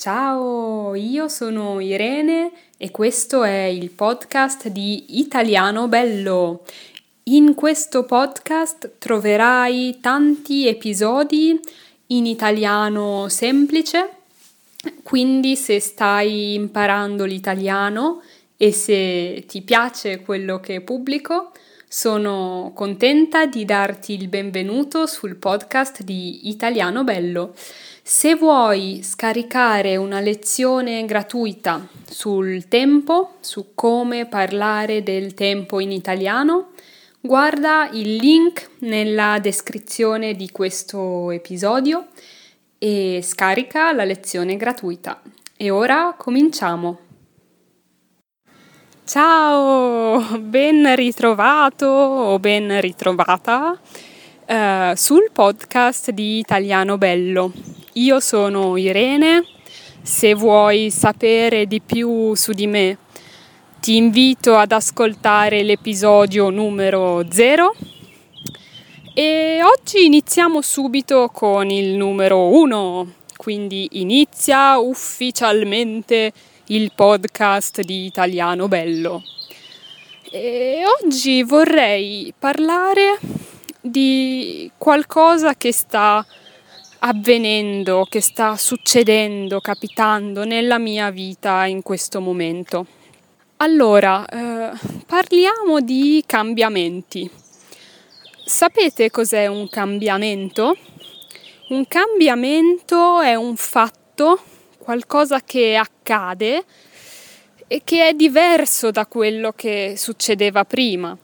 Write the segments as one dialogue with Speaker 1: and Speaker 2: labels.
Speaker 1: Ciao, io sono Irene e questo è il podcast di Italiano Bello. In questo podcast troverai tanti episodi in italiano semplice, quindi se stai imparando l'italiano e se ti piace quello che pubblico, sono contenta di darti il benvenuto sul podcast di Italiano Bello. Se vuoi scaricare una lezione gratuita sul tempo, su come parlare del tempo in italiano, guarda il link nella descrizione di questo episodio e scarica la lezione gratuita. E ora cominciamo. Ciao, ben ritrovato o ben ritrovata uh, sul podcast di Italiano Bello. Io sono Irene, se vuoi sapere di più su di me ti invito ad ascoltare l'episodio numero 0 e oggi iniziamo subito con il numero 1, quindi inizia ufficialmente il podcast di Italiano Bello. E oggi vorrei parlare di qualcosa che sta avvenendo, che sta succedendo, capitando nella mia vita in questo momento. Allora, eh, parliamo di cambiamenti. Sapete cos'è un cambiamento? Un cambiamento è un fatto, qualcosa che accade e che è diverso da quello che succedeva prima.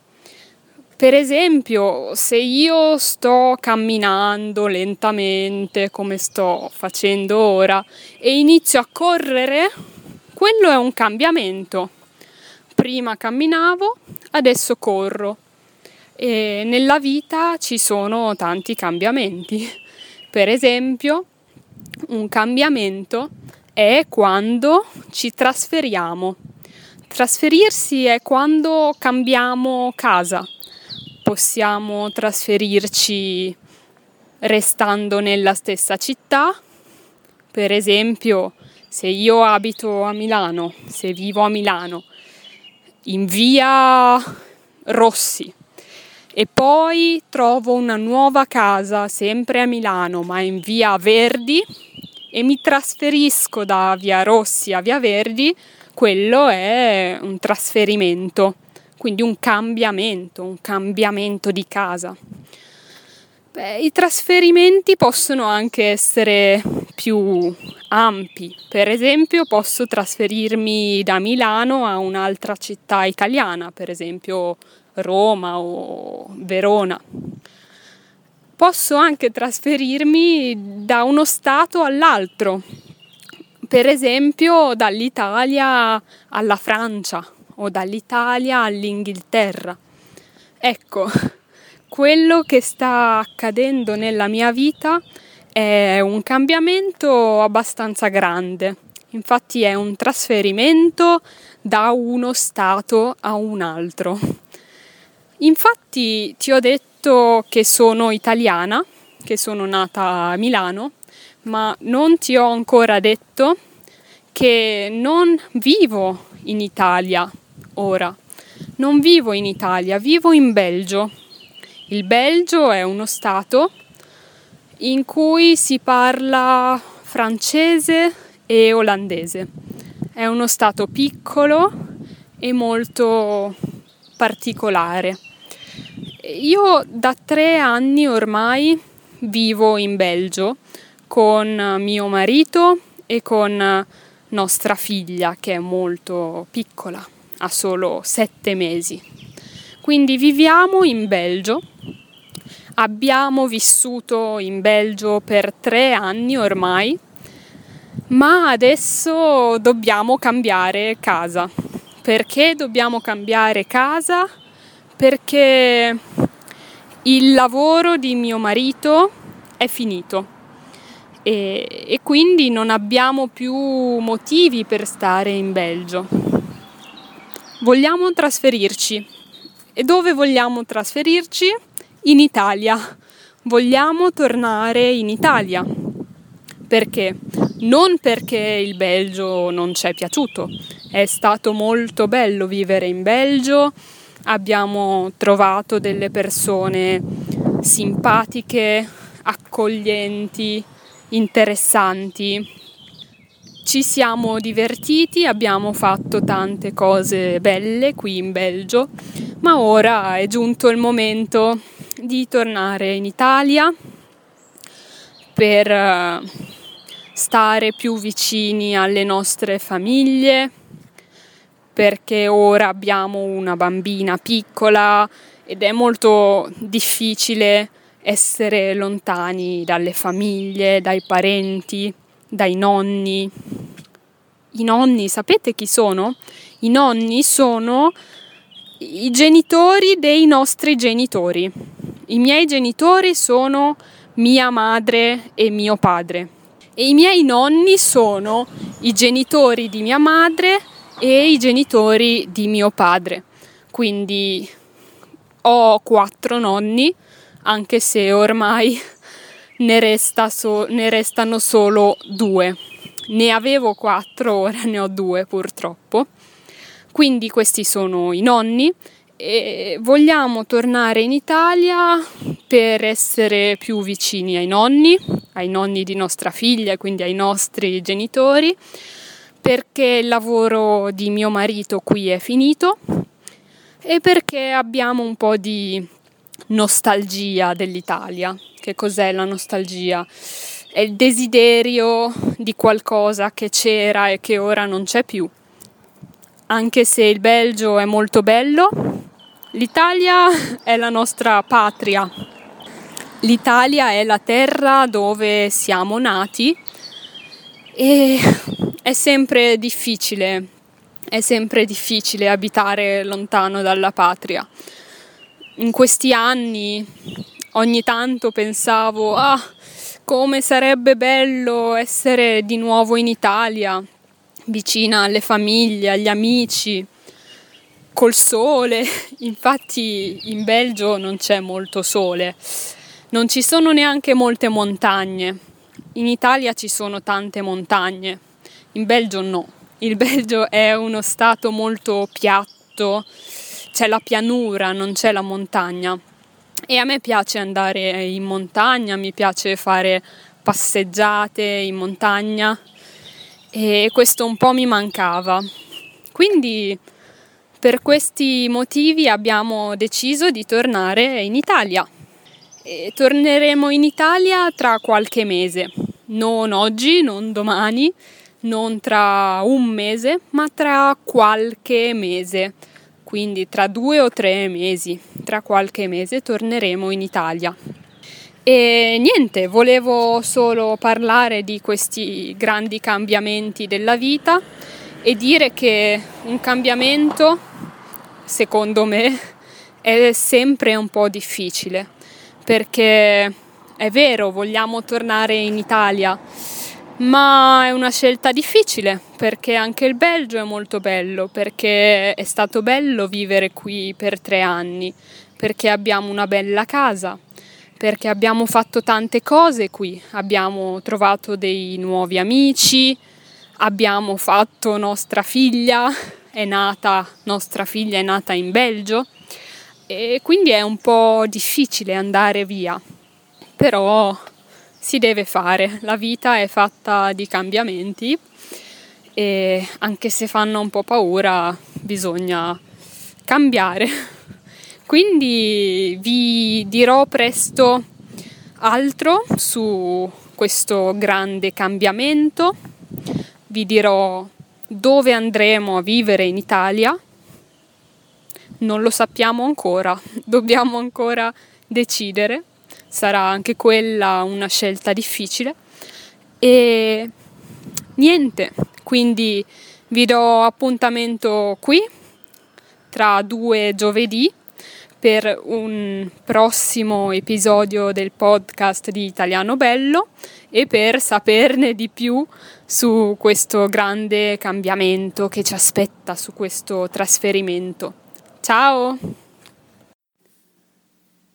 Speaker 1: Per esempio, se io sto camminando lentamente come sto facendo ora e inizio a correre, quello è un cambiamento. Prima camminavo, adesso corro. E nella vita ci sono tanti cambiamenti. Per esempio, un cambiamento è quando ci trasferiamo. Trasferirsi è quando cambiamo casa possiamo trasferirci restando nella stessa città. Per esempio, se io abito a Milano, se vivo a Milano, in via Rossi, e poi trovo una nuova casa sempre a Milano, ma in via Verdi, e mi trasferisco da via Rossi a via Verdi, quello è un trasferimento quindi un cambiamento, un cambiamento di casa. Beh, I trasferimenti possono anche essere più ampi, per esempio posso trasferirmi da Milano a un'altra città italiana, per esempio Roma o Verona. Posso anche trasferirmi da uno stato all'altro, per esempio dall'Italia alla Francia o dall'Italia all'Inghilterra. Ecco, quello che sta accadendo nella mia vita è un cambiamento abbastanza grande. Infatti è un trasferimento da uno stato a un altro. Infatti ti ho detto che sono italiana, che sono nata a Milano, ma non ti ho ancora detto che non vivo in Italia ora. Non vivo in Italia, vivo in Belgio. Il Belgio è uno stato in cui si parla francese e olandese. È uno stato piccolo e molto particolare. Io da tre anni ormai vivo in Belgio con mio marito e con nostra figlia che è molto piccola ha solo sette mesi. Quindi viviamo in Belgio, abbiamo vissuto in Belgio per tre anni ormai, ma adesso dobbiamo cambiare casa. Perché dobbiamo cambiare casa? Perché il lavoro di mio marito è finito e, e, quindi non abbiamo più motivi per stare in Belgio vogliamo trasferirci. E dove vogliamo trasferirci? In Italia. Vogliamo tornare in Italia. Perché? non perché il Belgio non ci è piaciuto, è stato molto bello vivere in Belgio, abbiamo trovato delle persone simpatiche, accoglienti, interessanti. Ci siamo divertiti, abbiamo fatto tante cose belle qui in Belgio, ma ora è giunto il momento di tornare in Italia per eh, stare più vicini alle nostre famiglie, perché ora abbiamo una bambina piccola ed è molto difficile essere lontani dalle famiglie, dai parenti, dai nonni. I nonni, sapete chi sono? I nonni sono i genitori dei nostri genitori. I miei genitori sono mia madre e mio padre e i miei nonni sono i genitori di mia madre e i genitori di mio padre. Quindi ho quattro nonni, anche se ormai ne, resta so- ne restano solo due. Ne avevo quattro, ora ne ho due purtroppo. Quindi questi sono i nonni e vogliamo tornare in Italia per essere più vicini ai nonni, ai nonni di nostra figlia, quindi ai nostri genitori, perché il lavoro di mio marito qui è finito e perché abbiamo un po' di nostalgia dell'Italia. Che cos'è la nostalgia? È il desiderio di qualcosa che c'era e che ora non c'è più. Anche se il Belgio è molto bello, l'Italia è la nostra patria. L'Italia è la terra dove siamo nati e è sempre difficile, è sempre difficile abitare lontano dalla patria. In questi anni ogni tanto pensavo, ah, come sarebbe bello essere di nuovo in Italia, vicina alle famiglie, agli amici, col sole. Infatti in Belgio non c'è molto sole, non ci sono neanche molte montagne. In Italia ci sono tante montagne, in Belgio no. Il Belgio è uno stato molto piatto, c'è la pianura, non c'è la montagna. E a me piace andare in montagna, mi piace fare passeggiate in montagna e questo un po' mi mancava. Quindi per questi motivi abbiamo deciso di tornare in Italia. E torneremo in Italia tra qualche mese, non oggi, non domani, non tra un mese, ma tra qualche mese. Quindi tra due o tre mesi, tra qualche mese torneremo in Italia. E niente, volevo solo parlare di questi grandi cambiamenti della vita e dire che un cambiamento, secondo me, è sempre un po' difficile, perché è vero, vogliamo tornare in Italia, ma è una scelta difficile perché anche il Belgio è molto bello, perché è stato bello vivere qui per tre anni, perché abbiamo una bella casa, perché abbiamo fatto tante cose qui, abbiamo trovato dei nuovi amici, abbiamo fatto nostra figlia, è nata, nostra figlia è nata in Belgio e quindi è un po' difficile andare via, però si deve fare, la vita è fatta di cambiamenti e anche se fanno un po' paura bisogna cambiare. Quindi vi dirò presto altro su questo grande cambiamento, vi dirò dove andremo a vivere in Italia. Non lo sappiamo ancora, dobbiamo ancora decidere, sarà anche quella una scelta difficile. E niente, quindi vi do appuntamento qui tra due giovedì per un prossimo episodio del podcast di Italiano Bello e per saperne di più su questo grande cambiamento che ci aspetta, su questo trasferimento. Ciao!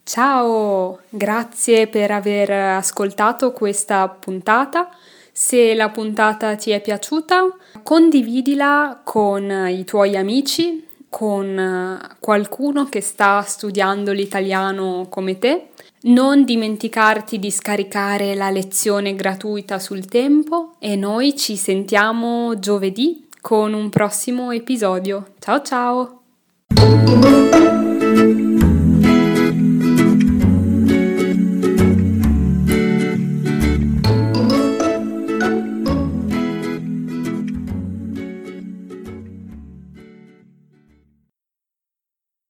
Speaker 1: Ciao, grazie per aver ascoltato questa puntata. Se la puntata ti è piaciuta, condividila con i tuoi amici, con qualcuno che sta studiando l'italiano come te. Non dimenticarti di scaricare la lezione gratuita sul tempo e noi ci sentiamo giovedì con un prossimo episodio. Ciao ciao!